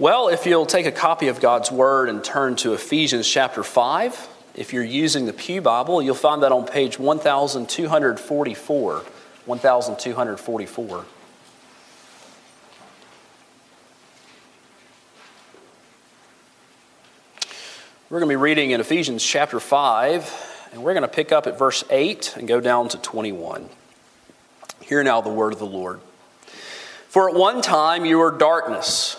Well, if you'll take a copy of God's Word and turn to Ephesians chapter 5, if you're using the Pew Bible, you'll find that on page 1244. 1244. We're going to be reading in Ephesians chapter 5, and we're going to pick up at verse 8 and go down to 21. Hear now the word of the Lord. For at one time you were darkness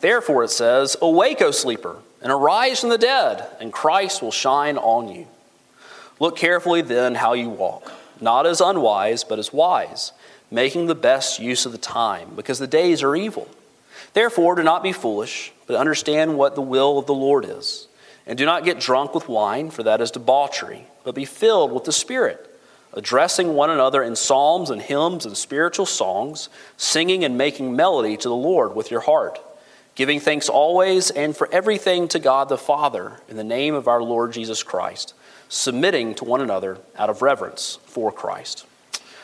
Therefore, it says, Awake, O sleeper, and arise from the dead, and Christ will shine on you. Look carefully then how you walk, not as unwise, but as wise, making the best use of the time, because the days are evil. Therefore, do not be foolish, but understand what the will of the Lord is. And do not get drunk with wine, for that is debauchery, but be filled with the Spirit, addressing one another in psalms and hymns and spiritual songs, singing and making melody to the Lord with your heart giving thanks always and for everything to God the Father in the name of our Lord Jesus Christ, submitting to one another out of reverence for Christ.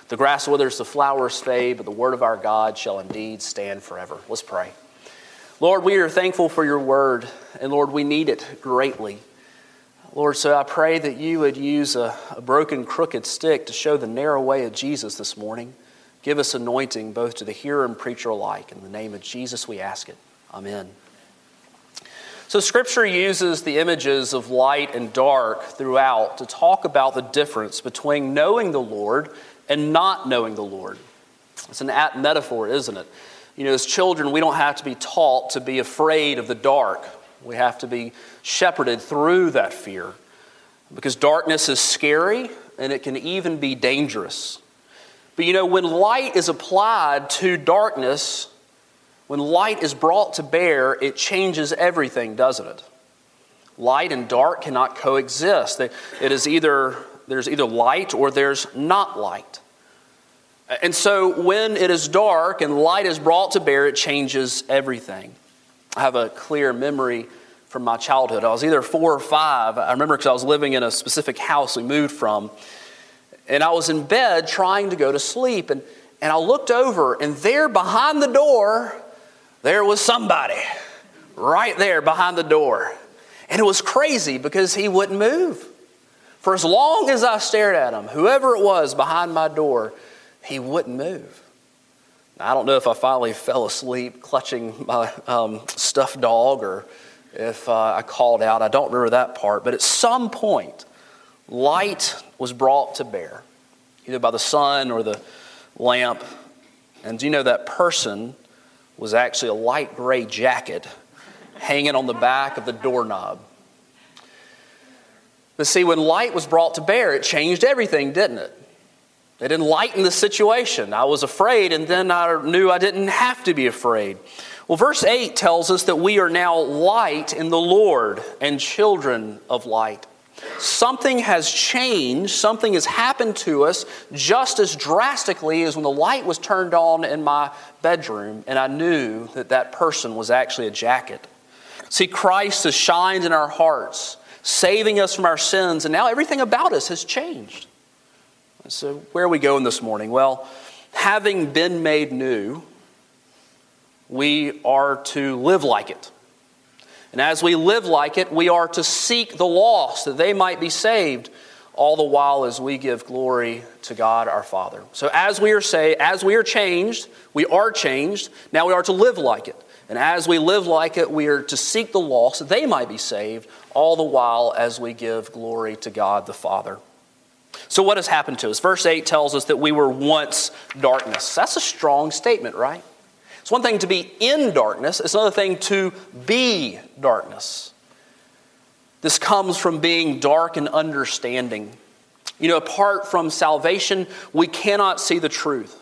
The grass withers, the flowers fade, but the word of our God shall indeed stand forever. Let's pray. Lord, we are thankful for your word, and Lord, we need it greatly. Lord, so I pray that you would use a, a broken, crooked stick to show the narrow way of Jesus this morning. Give us anointing both to the hearer and preacher alike. In the name of Jesus, we ask it. Amen. So, Scripture uses the images of light and dark throughout to talk about the difference between knowing the Lord and not knowing the Lord. It's an apt metaphor, isn't it? You know, as children, we don't have to be taught to be afraid of the dark. We have to be shepherded through that fear because darkness is scary and it can even be dangerous. But you know, when light is applied to darkness, when light is brought to bear, it changes everything, doesn't it? Light and dark cannot coexist. It is either there's either light or there's not light. And so when it is dark and light is brought to bear, it changes everything. I have a clear memory from my childhood. I was either four or five. I remember because I was living in a specific house we moved from. And I was in bed trying to go to sleep. And, and I looked over, and there behind the door there was somebody right there behind the door. And it was crazy because he wouldn't move. For as long as I stared at him, whoever it was behind my door, he wouldn't move. I don't know if I finally fell asleep clutching my um, stuffed dog or if uh, I called out. I don't remember that part. But at some point, light was brought to bear, either by the sun or the lamp. And do you know that person was actually a light gray jacket hanging on the back of the doorknob. But see, when light was brought to bear, it changed everything, didn't it? It enlightened the situation. I was afraid, and then I knew I didn't have to be afraid. Well, verse 8 tells us that we are now light in the Lord and children of light. Something has changed, something has happened to us just as drastically as when the light was turned on in my bedroom and I knew that that person was actually a jacket. See, Christ has shined in our hearts, saving us from our sins, and now everything about us has changed. So, where are we going this morning? Well, having been made new, we are to live like it. And as we live like it, we are to seek the lost that they might be saved, all the while as we give glory to God our Father. So as we are say, as we are changed, we are changed. Now we are to live like it. And as we live like it, we are to seek the lost that they might be saved, all the while as we give glory to God the Father. So, what has happened to us? Verse 8 tells us that we were once darkness. That's a strong statement, right? It's one thing to be in darkness, it's another thing to be darkness. This comes from being dark and understanding. You know, apart from salvation, we cannot see the truth.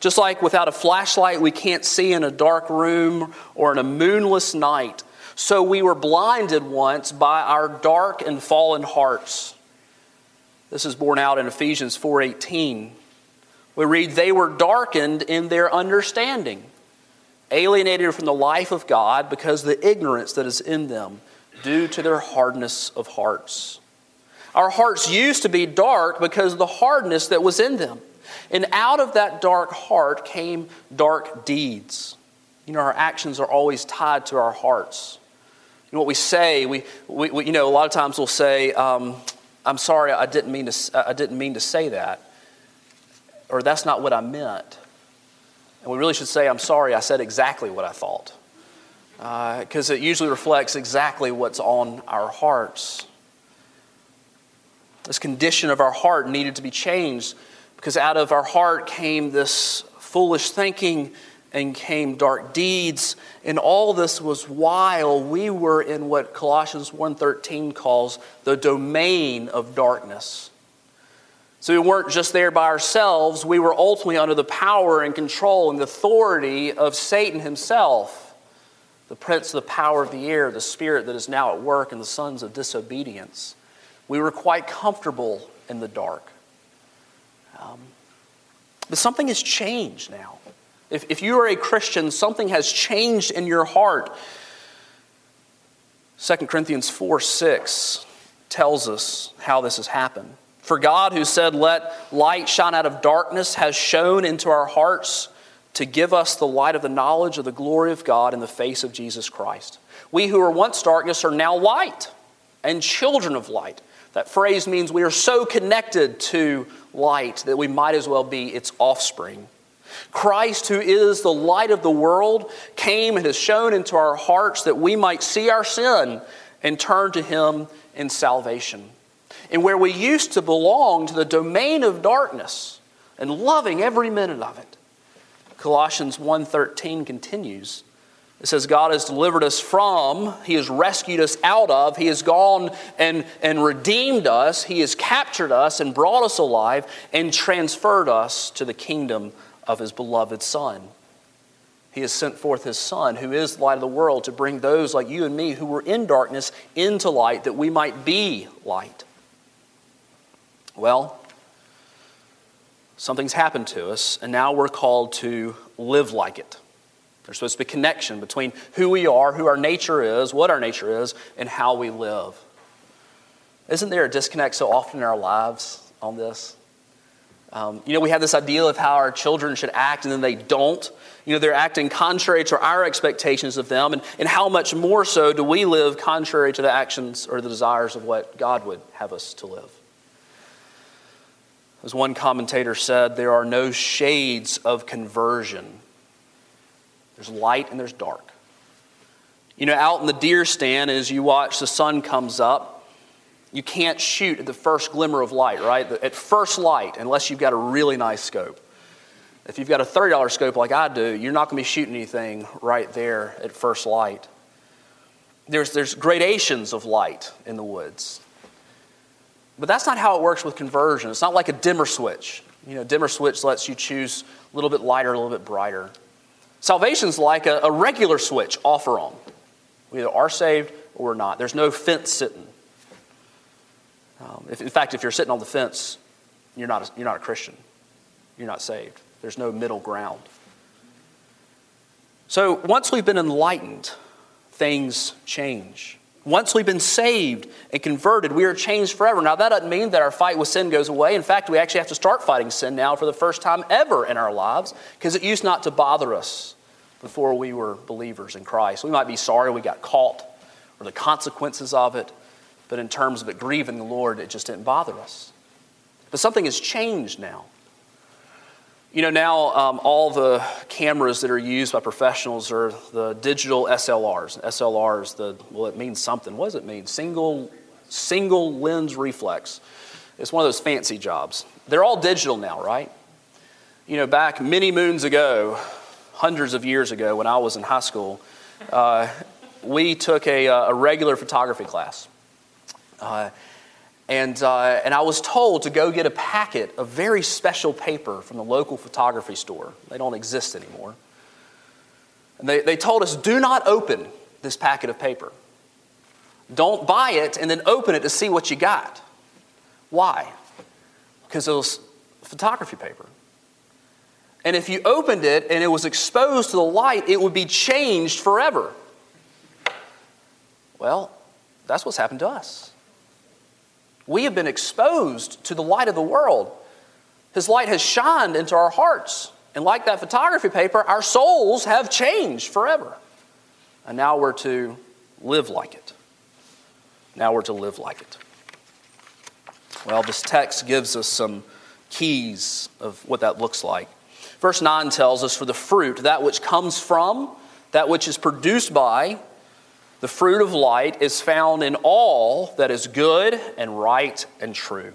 Just like without a flashlight, we can't see in a dark room or in a moonless night, So we were blinded once by our dark and fallen hearts. This is borne out in Ephesians 4:18. We read they were darkened in their understanding, alienated from the life of God because of the ignorance that is in them due to their hardness of hearts. Our hearts used to be dark because of the hardness that was in them. And out of that dark heart came dark deeds. You know, our actions are always tied to our hearts. You know, what we say, we, we, we you know, a lot of times we'll say, um, I'm sorry, I didn't, mean to, I didn't mean to say that. Or that's not what I meant. And we really should say, I'm sorry, I said exactly what I thought. Because uh, it usually reflects exactly what's on our hearts. This condition of our heart needed to be changed because out of our heart came this foolish thinking and came dark deeds and all this was while we were in what Colossians 1:13 calls the domain of darkness. So we weren't just there by ourselves, we were ultimately under the power and control and the authority of Satan himself, the prince of the power of the air, the spirit that is now at work in the sons of disobedience. We were quite comfortable in the dark. Um, but something has changed now. If, if you are a Christian, something has changed in your heart. 2 Corinthians 4 6 tells us how this has happened. For God, who said, Let light shine out of darkness, has shone into our hearts to give us the light of the knowledge of the glory of God in the face of Jesus Christ. We who were once darkness are now light and children of light. That phrase means we are so connected to light that we might as well be its offspring. Christ, who is the light of the world, came and has shone into our hearts that we might see our sin and turn to Him in salvation. And where we used to belong to the domain of darkness and loving every minute of it, Colossians 1:13 continues it says, God has delivered us from, He has rescued us out of, He has gone and, and redeemed us, He has captured us and brought us alive and transferred us to the kingdom of His beloved Son. He has sent forth His Son, who is the light of the world, to bring those like you and me who were in darkness into light that we might be light. Well, something's happened to us, and now we're called to live like it. There's supposed to be a connection between who we are, who our nature is, what our nature is, and how we live. Isn't there a disconnect so often in our lives on this? Um, you know, we have this idea of how our children should act, and then they don't. You know, they're acting contrary to our expectations of them, and, and how much more so do we live contrary to the actions or the desires of what God would have us to live? As one commentator said, there are no shades of conversion there's light and there's dark. You know, out in the deer stand, as you watch the sun comes up, you can't shoot at the first glimmer of light, right? At first light, unless you've got a really nice scope. If you've got a $30 scope like I do, you're not going to be shooting anything right there at first light. There's, there's gradations of light in the woods. But that's not how it works with conversion. It's not like a dimmer switch. You know, dimmer switch lets you choose a little bit lighter, a little bit brighter. Salvation's like a, a regular switch off or on. We either are saved or we're not. There's no fence sitting. Um, if, in fact, if you're sitting on the fence, you're not, a, you're not a Christian. You're not saved. There's no middle ground. So once we've been enlightened, things change. Once we've been saved and converted, we are changed forever. Now, that doesn't mean that our fight with sin goes away. In fact, we actually have to start fighting sin now for the first time ever in our lives because it used not to bother us before we were believers in Christ. We might be sorry we got caught or the consequences of it, but in terms of it grieving the Lord, it just didn't bother us. But something has changed now. You know, now um, all the cameras that are used by professionals are the digital SLRs. SLRs, the well, it means something. What does it mean? Single, single lens reflex. It's one of those fancy jobs. They're all digital now, right? You know, back many moons ago, hundreds of years ago when I was in high school, uh, we took a, uh, a, regular photography class. Uh, and, uh, and I was told to go get a packet of very special paper from the local photography store. They don't exist anymore. And they, they told us do not open this packet of paper. Don't buy it and then open it to see what you got. Why? Because it was photography paper. And if you opened it and it was exposed to the light, it would be changed forever. Well, that's what's happened to us. We have been exposed to the light of the world. His light has shined into our hearts. And like that photography paper, our souls have changed forever. And now we're to live like it. Now we're to live like it. Well, this text gives us some keys of what that looks like. Verse 9 tells us, For the fruit, that which comes from, that which is produced by, the fruit of light is found in all that is good and right and true.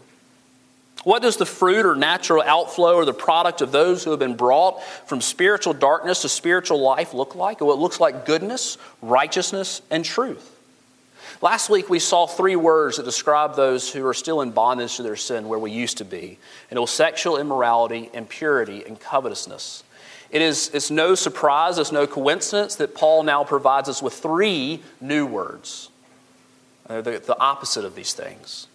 What does the fruit or natural outflow or the product of those who have been brought from spiritual darkness to spiritual life look like? Well, it looks like goodness, righteousness, and truth. Last week we saw three words that describe those who are still in bondage to their sin where we used to be. And it was sexual immorality, impurity, and covetousness. It is it's no surprise, it's no coincidence that Paul now provides us with three new words. Uh, the, the opposite of these things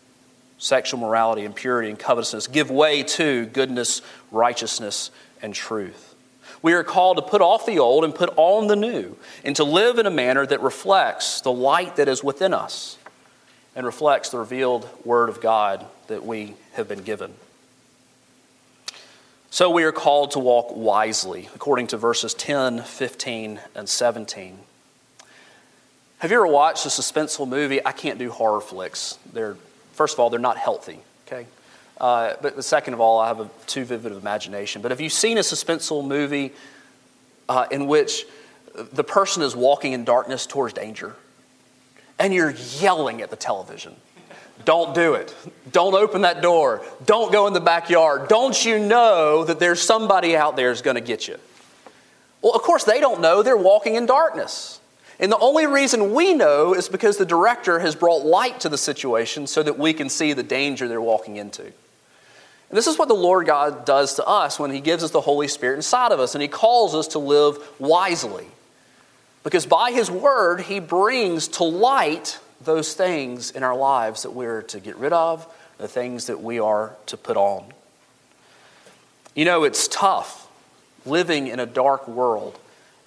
sexual morality, impurity, and covetousness give way to goodness, righteousness, and truth. We are called to put off the old and put on the new, and to live in a manner that reflects the light that is within us and reflects the revealed Word of God that we have been given. So we are called to walk wisely, according to verses 10, 15, and 17. Have you ever watched a suspenseful movie? I can't do horror flicks. They're First of all, they're not healthy, okay? Uh, but second of all, I have a too vivid of imagination. But have you seen a suspenseful movie uh, in which the person is walking in darkness towards danger? And you're yelling at the television. Don't do it. Don't open that door. Don't go in the backyard. Don't you know that there's somebody out there who's going to get you? Well, of course, they don't know. They're walking in darkness. And the only reason we know is because the director has brought light to the situation so that we can see the danger they're walking into. And this is what the Lord God does to us when He gives us the Holy Spirit inside of us and He calls us to live wisely. Because by His Word, He brings to light those things in our lives that we're to get rid of, the things that we are to put on. You know, it's tough living in a dark world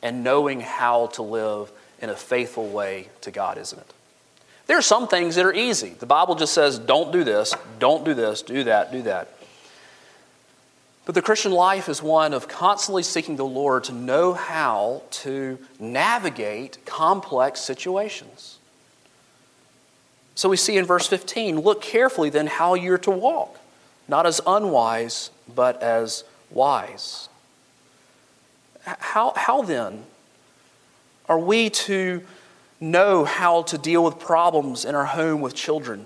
and knowing how to live in a faithful way to God, isn't it? There are some things that are easy. The Bible just says, don't do this, don't do this, do that, do that. But the Christian life is one of constantly seeking the Lord to know how to navigate complex situations. So we see in verse 15 look carefully then how you're to walk, not as unwise, but as wise. How, how then are we to know how to deal with problems in our home with children,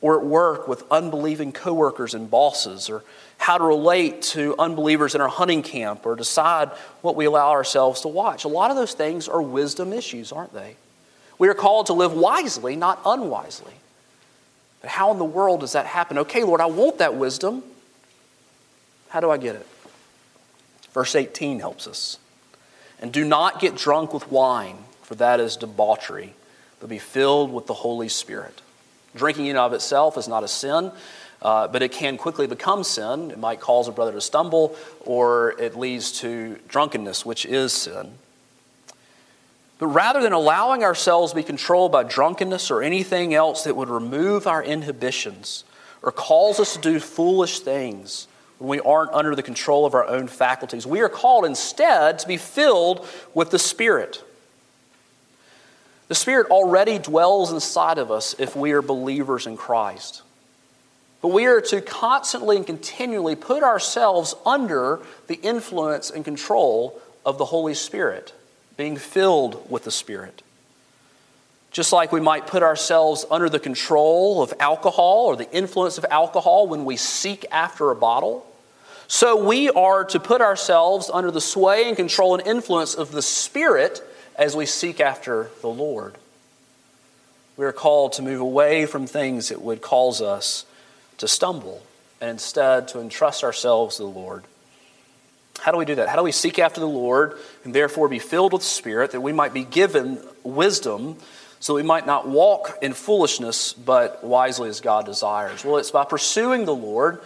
or at work with unbelieving coworkers and bosses, or how to relate to unbelievers in our hunting camp, or decide what we allow ourselves to watch? A lot of those things are wisdom issues, aren't they? We are called to live wisely, not unwisely. But how in the world does that happen? Okay, Lord, I want that wisdom. How do I get it? Verse 18 helps us. And do not get drunk with wine, for that is debauchery, but be filled with the Holy Spirit. Drinking in of itself is not a sin, uh, but it can quickly become sin. It might cause a brother to stumble, or it leads to drunkenness, which is sin. But rather than allowing ourselves to be controlled by drunkenness or anything else that would remove our inhibitions or cause us to do foolish things, when we aren't under the control of our own faculties. We are called instead to be filled with the Spirit. The Spirit already dwells inside of us if we are believers in Christ. But we are to constantly and continually put ourselves under the influence and control of the Holy Spirit, being filled with the Spirit. Just like we might put ourselves under the control of alcohol or the influence of alcohol when we seek after a bottle, so we are to put ourselves under the sway and control and influence of the Spirit as we seek after the Lord. We are called to move away from things that would cause us to stumble and instead to entrust ourselves to the Lord. How do we do that? How do we seek after the Lord and therefore be filled with Spirit that we might be given wisdom so we might not walk in foolishness but wisely as God desires? Well, it's by pursuing the Lord,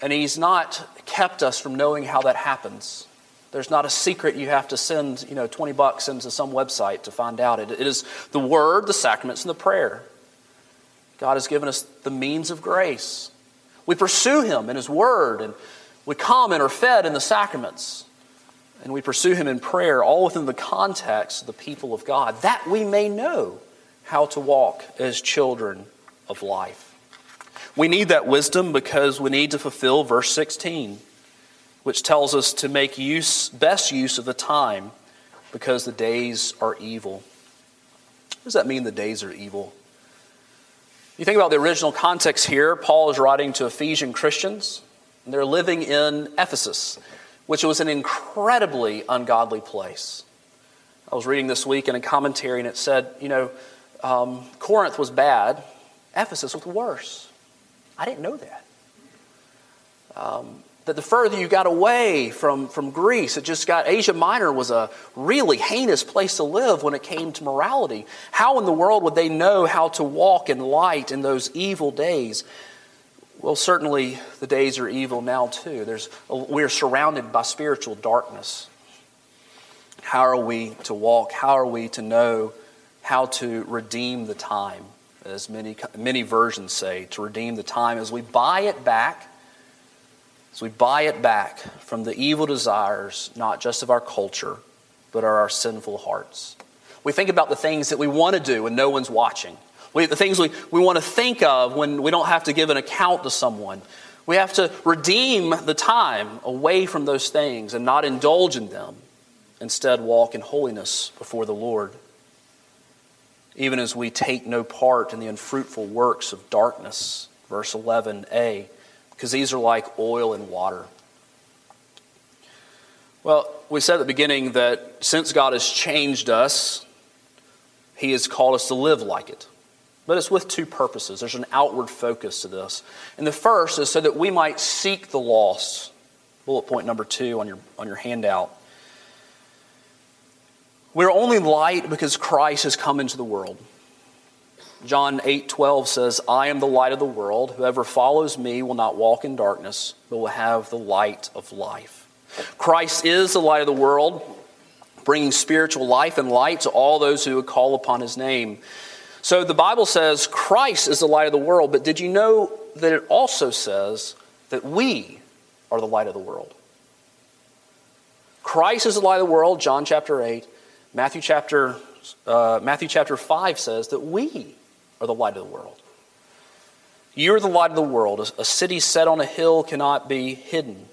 and He's not kept us from knowing how that happens. There's not a secret you have to send, you know, 20 bucks into some website to find out. it, it is the Word, the sacraments, and the prayer. God has given us the means of grace. We pursue Him in His Word and we come and are fed in the sacraments, and we pursue Him in prayer, all within the context of the people of God, that we may know how to walk as children of life. We need that wisdom because we need to fulfill verse 16, which tells us to make use, best use of the time because the days are evil. What does that mean, the days are evil? You think about the original context here, Paul is writing to Ephesian Christians. And they're living in Ephesus, which was an incredibly ungodly place. I was reading this week in a commentary, and it said, you know, um, Corinth was bad, Ephesus was worse. I didn't know that. Um, that the further you got away from, from Greece, it just got, Asia Minor was a really heinous place to live when it came to morality. How in the world would they know how to walk in light in those evil days? Well, certainly the days are evil now too. There's, we're surrounded by spiritual darkness. How are we to walk? How are we to know how to redeem the time? As many, many versions say, to redeem the time as we buy it back, as we buy it back from the evil desires, not just of our culture, but of our sinful hearts. We think about the things that we want to do when no one's watching. We, the things we, we want to think of when we don't have to give an account to someone. We have to redeem the time away from those things and not indulge in them. Instead, walk in holiness before the Lord. Even as we take no part in the unfruitful works of darkness, verse 11a, because these are like oil and water. Well, we said at the beginning that since God has changed us, He has called us to live like it. But it's with two purposes. There's an outward focus to this. And the first is so that we might seek the lost. Bullet point number two on your, on your handout. We're only light because Christ has come into the world. John 8 12 says, I am the light of the world. Whoever follows me will not walk in darkness, but will have the light of life. Christ is the light of the world, bringing spiritual life and light to all those who would call upon his name. So the Bible says Christ is the light of the world, but did you know that it also says that we are the light of the world? Christ is the light of the world, John chapter 8. Matthew chapter, uh, Matthew chapter 5 says that we are the light of the world. You're the light of the world. A city set on a hill cannot be hidden.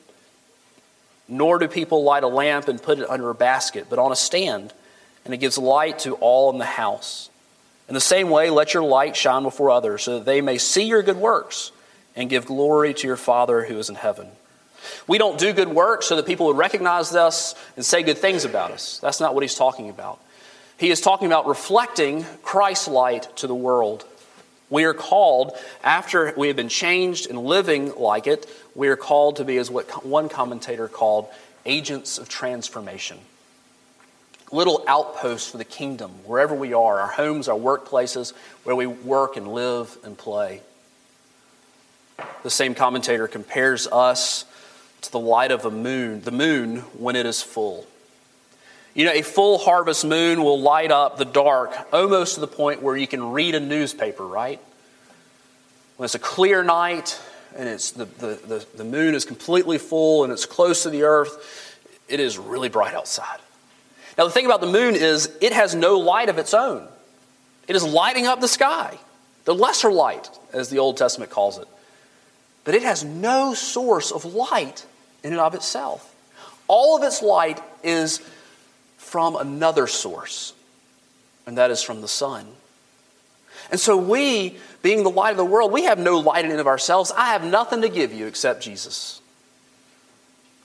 Nor do people light a lamp and put it under a basket, but on a stand, and it gives light to all in the house. In the same way, let your light shine before others, so that they may see your good works and give glory to your Father who is in heaven. We don't do good works so that people would recognize us and say good things about us. That's not what he's talking about. He is talking about reflecting Christ's light to the world. We are called, after we have been changed and living like it, we are called to be, as what one commentator called, agents of transformation little outposts for the kingdom, wherever we are our homes, our workplaces, where we work and live and play. The same commentator compares us to the light of a moon, the moon when it is full. You know, a full harvest moon will light up the dark almost to the point where you can read a newspaper, right? When it's a clear night and it's the, the, the, the moon is completely full and it's close to the earth, it is really bright outside. Now, the thing about the moon is it has no light of its own, it is lighting up the sky, the lesser light, as the Old Testament calls it. But it has no source of light in and of itself. All of its light is from another source, and that is from the sun. And so, we, being the light of the world, we have no light in and of ourselves. I have nothing to give you except Jesus.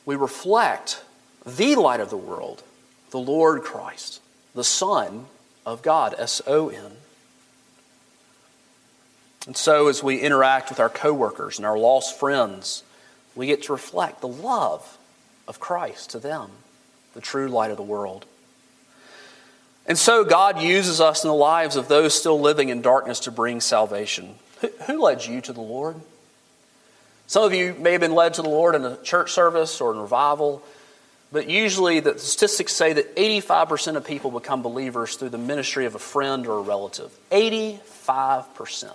We reflect the light of the world the Lord Christ, the Son of God, S O N. And so, as we interact with our coworkers and our lost friends, we get to reflect the love of Christ to them, the true light of the world. And so God uses us in the lives of those still living in darkness to bring salvation. Who, who led you to the Lord? Some of you may have been led to the Lord in a church service or in revival, but usually the statistics say that 85% of people become believers through the ministry of a friend or a relative. 85%.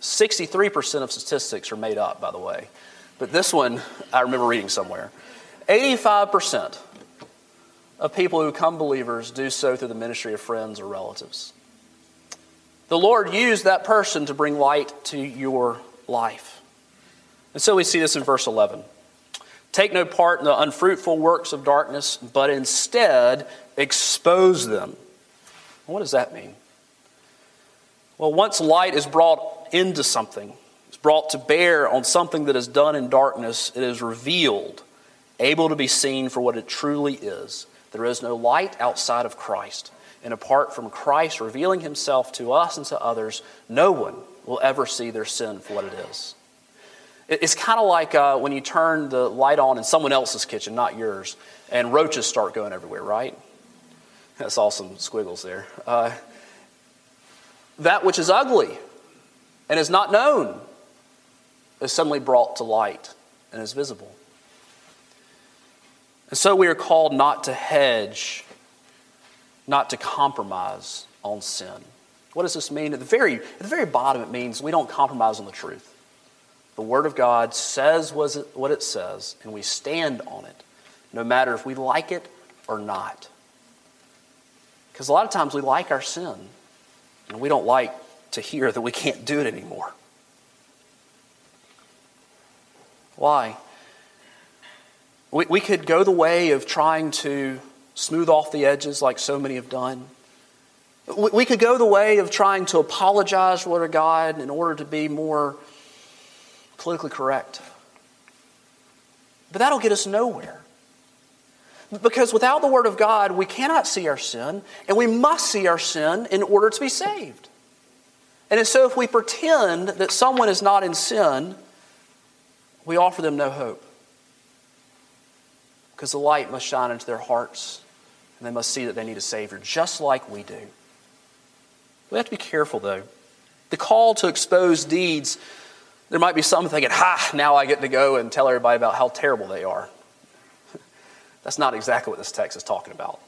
63% of statistics are made up, by the way. But this one, I remember reading somewhere. 85% of people who become believers do so through the ministry of friends or relatives. The Lord used that person to bring light to your life. And so we see this in verse 11. Take no part in the unfruitful works of darkness, but instead expose them. What does that mean? Well, once light is brought into something, it's brought to bear on something that is done in darkness, it is revealed, able to be seen for what it truly is. There is no light outside of Christ. And apart from Christ revealing himself to us and to others, no one will ever see their sin for what it is. It's kind of like uh, when you turn the light on in someone else's kitchen, not yours, and roaches start going everywhere, right? I saw some squiggles there. Uh, that which is ugly and is not known is suddenly brought to light and is visible. And so we are called not to hedge, not to compromise on sin. What does this mean? At the very, at the very bottom, it means we don't compromise on the truth. The Word of God says what it says, and we stand on it, no matter if we like it or not. Because a lot of times we like our sin, and we don't like to hear that we can't do it anymore. Why? We, we could go the way of trying to smooth off the edges like so many have done. We, we could go the way of trying to apologize to God in order to be more politically correct. But that'll get us nowhere. Because without the Word of God, we cannot see our sin, and we must see our sin in order to be saved. And so, if we pretend that someone is not in sin, we offer them no hope because the light must shine into their hearts and they must see that they need a Savior, just like we do. We have to be careful, though. The call to expose deeds, there might be some thinking, ha, now I get to go and tell everybody about how terrible they are. That's not exactly what this text is talking about.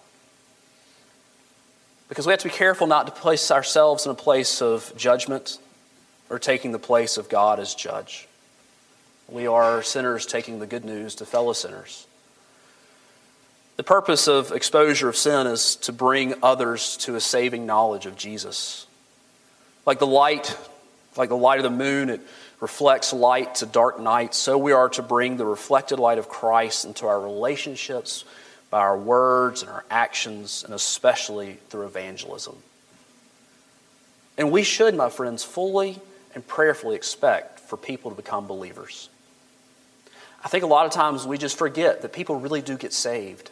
Because we have to be careful not to place ourselves in a place of judgment or taking the place of God as judge. We are sinners taking the good news to fellow sinners. The purpose of exposure of sin is to bring others to a saving knowledge of Jesus. Like the light, like the light of the moon, it reflects light to dark night, so we are to bring the reflected light of Christ into our relationships by our words and our actions, and especially through evangelism. And we should, my friends, fully and prayerfully expect for people to become believers. I think a lot of times we just forget that people really do get saved.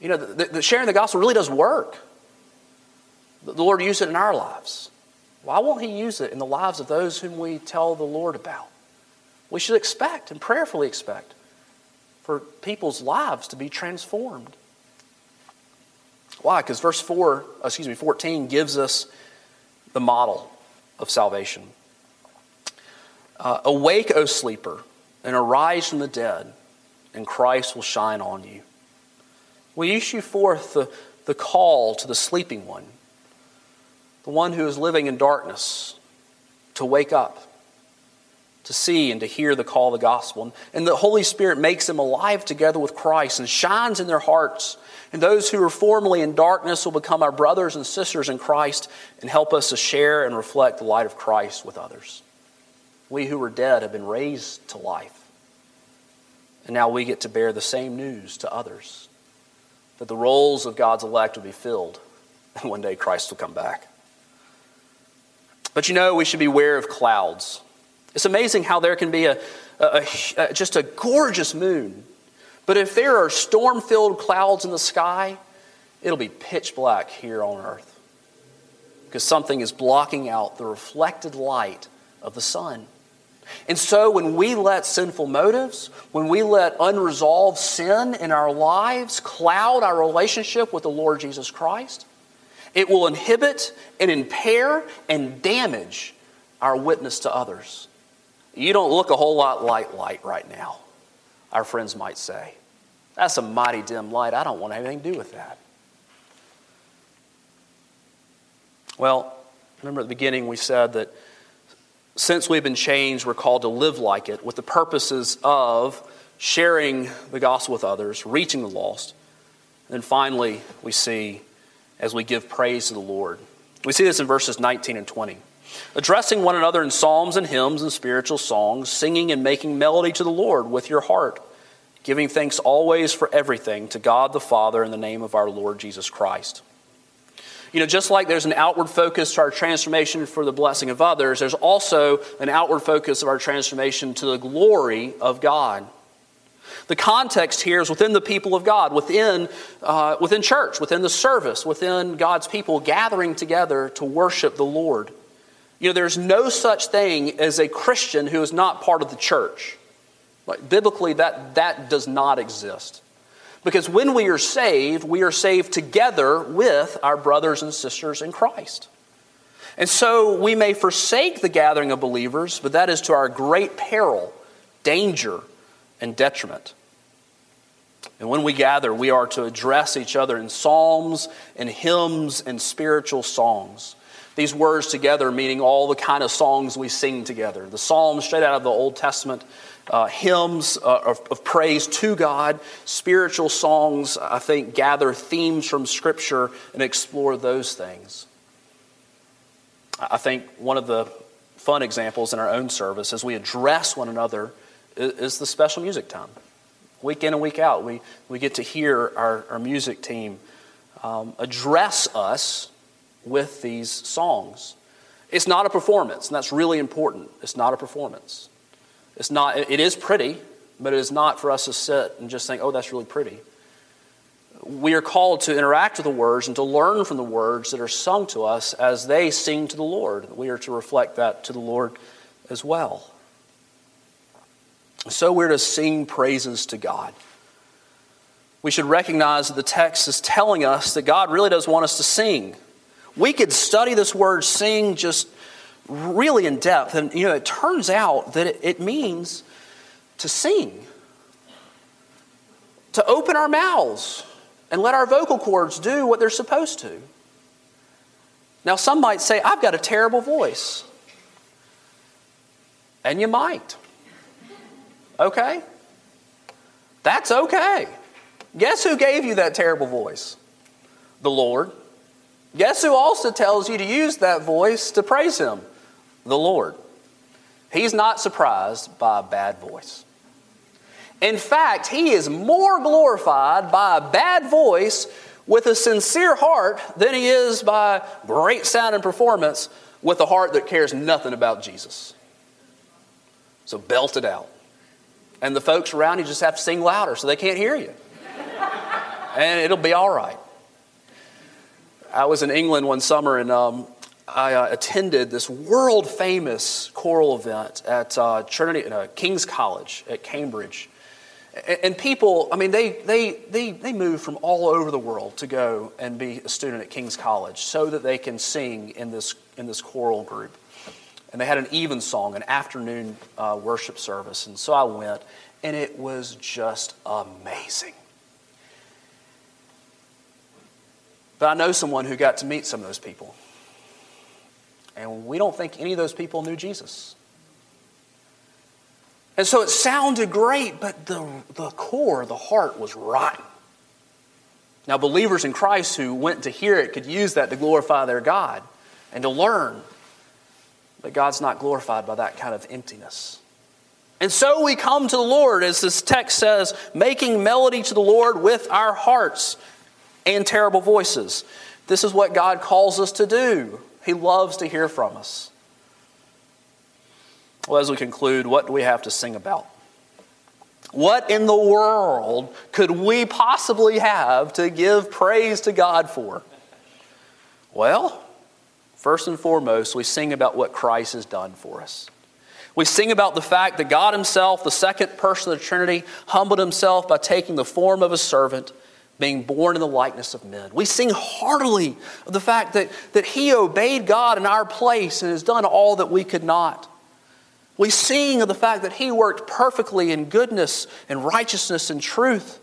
You know, the, the sharing the gospel really does work. The Lord used it in our lives. Why won't He use it in the lives of those whom we tell the Lord about? We should expect and prayerfully expect for people's lives to be transformed. Why? Because verse 4, excuse me, 14 gives us the model of salvation. Uh, Awake, O sleeper, and arise from the dead, and Christ will shine on you. We issue forth the, the call to the sleeping one, the one who is living in darkness, to wake up, to see and to hear the call of the gospel. And the Holy Spirit makes them alive together with Christ and shines in their hearts. And those who were formerly in darkness will become our brothers and sisters in Christ and help us to share and reflect the light of Christ with others. We who were dead have been raised to life. And now we get to bear the same news to others that the roles of God's elect will be filled, and one day Christ will come back. But you know, we should beware of clouds. It's amazing how there can be a, a, a just a gorgeous moon, but if there are storm filled clouds in the sky, it'll be pitch black here on earth because something is blocking out the reflected light of the sun. And so, when we let sinful motives, when we let unresolved sin in our lives cloud our relationship with the Lord Jesus Christ, it will inhibit and impair and damage our witness to others. You don't look a whole lot like light right now, our friends might say. That's a mighty dim light. I don't want anything to do with that. Well, remember at the beginning we said that since we've been changed, we're called to live like it with the purposes of sharing the gospel with others, reaching the lost. And then finally, we see as we give praise to the Lord. We see this in verses 19 and 20. Addressing one another in psalms and hymns and spiritual songs, singing and making melody to the Lord with your heart, giving thanks always for everything to God the Father in the name of our Lord Jesus Christ. You know, just like there's an outward focus to our transformation for the blessing of others, there's also an outward focus of our transformation to the glory of God. The context here is within the people of God, within, uh, within church, within the service, within God's people gathering together to worship the Lord. You know, there's no such thing as a Christian who is not part of the church. Like, biblically, that, that does not exist. Because when we are saved, we are saved together with our brothers and sisters in Christ. And so we may forsake the gathering of believers, but that is to our great peril, danger, and detriment. And when we gather, we are to address each other in psalms and hymns and spiritual songs. These words together meaning all the kind of songs we sing together. The psalms straight out of the Old Testament, uh, hymns uh, of, of praise to God, spiritual songs, I think, gather themes from Scripture and explore those things. I think one of the fun examples in our own service as we address one another is the special music time. Week in and week out, we, we get to hear our, our music team um, address us with these songs. It's not a performance, and that's really important. It's not a performance. It's not, it is pretty, but it is not for us to sit and just think, oh, that's really pretty. We are called to interact with the words and to learn from the words that are sung to us as they sing to the Lord. We are to reflect that to the Lord as well. So we're to sing praises to God. We should recognize that the text is telling us that God really does want us to sing. We could study this word sing just really in depth. And, you know, it turns out that it, means to sing, to open our mouths and let our vocal cords do what they're supposed to. Now, some might say, I've got a terrible voice. And you might. Okay? That's okay. Guess who gave you that terrible voice? The Lord. Guess who also tells you to use that voice to praise Him? the Lord. He's not surprised by a bad voice. In fact, he is more glorified by a bad voice with a sincere heart than he is by great sound and performance with a heart that cares nothing about Jesus. So belt it out. And the folks around you just have to sing louder so they can't hear you. and it'll be all right. I was in England one summer and um, I uh, attended this world famous choral event at uh, Trinity, uh, King's College at Cambridge. And, and, people, I mean, they, they, they, they move from all over the world to go and be a student at King's College so that they can sing in this, in this choral group. And they had an evensong, an afternoon uh, worship service. And so I went, and it was just amazing. But I know someone who got to meet some of those people. And we don't think any of those people knew Jesus. And so it sounded great, but the, the core, the heart was rotten. Now, believers in Christ who went to hear it could use that to glorify their God and to learn. But God's not glorified by that kind of emptiness. And so we come to the Lord, as this text says, making melody to the Lord with our hearts and terrible voices. This is what God calls us to do. He loves to hear from us. Well, as we conclude, what do we have to sing about? What in the world could we possibly have to give praise to God for? Well, first and foremost, we sing about what Christ has done for us. We sing about the fact that God Himself, the second person of the Trinity, humbled Himself by taking the form of a servant, being born in the likeness of men. We sing heartily of the fact that, that He obeyed God in our place and has done all that we could not. We sing of the fact that He worked perfectly in goodness and righteousness and truth.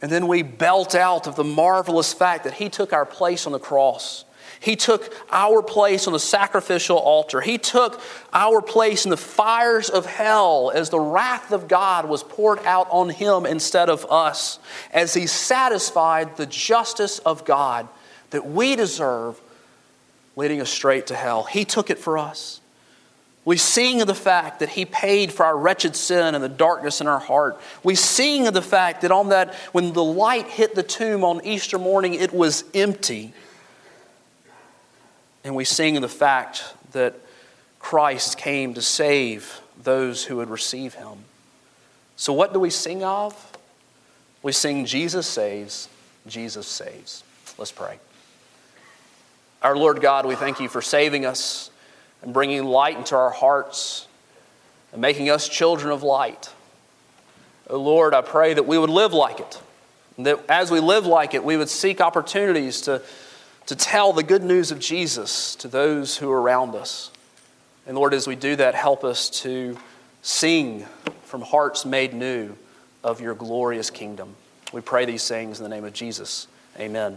And then we belt out of the marvelous fact that He took our place on the cross he took our place on the sacrificial altar. He took our place in the fires of hell as the wrath of God was poured out on him instead of us, as he satisfied the justice of God that we deserve, leading us straight to hell. He took it for us. We sing of the fact that He paid for our wretched sin and the darkness in our heart. We sing of the fact that on that, when the light hit the tomb on Easter morning, it was empty. And we sing the fact that Christ came to save those who would receive him. So, what do we sing of? We sing, Jesus saves, Jesus saves. Let's pray. Our Lord God, we thank you for saving us and bringing light into our hearts and making us children of light. Oh Lord, I pray that we would live like it. And that as we live like it, we would seek opportunities to to tell the good news of Jesus to those who are around us. And Lord, as we do that, help us to sing from hearts made new of your glorious kingdom. We pray these things in the name of Jesus. Amen.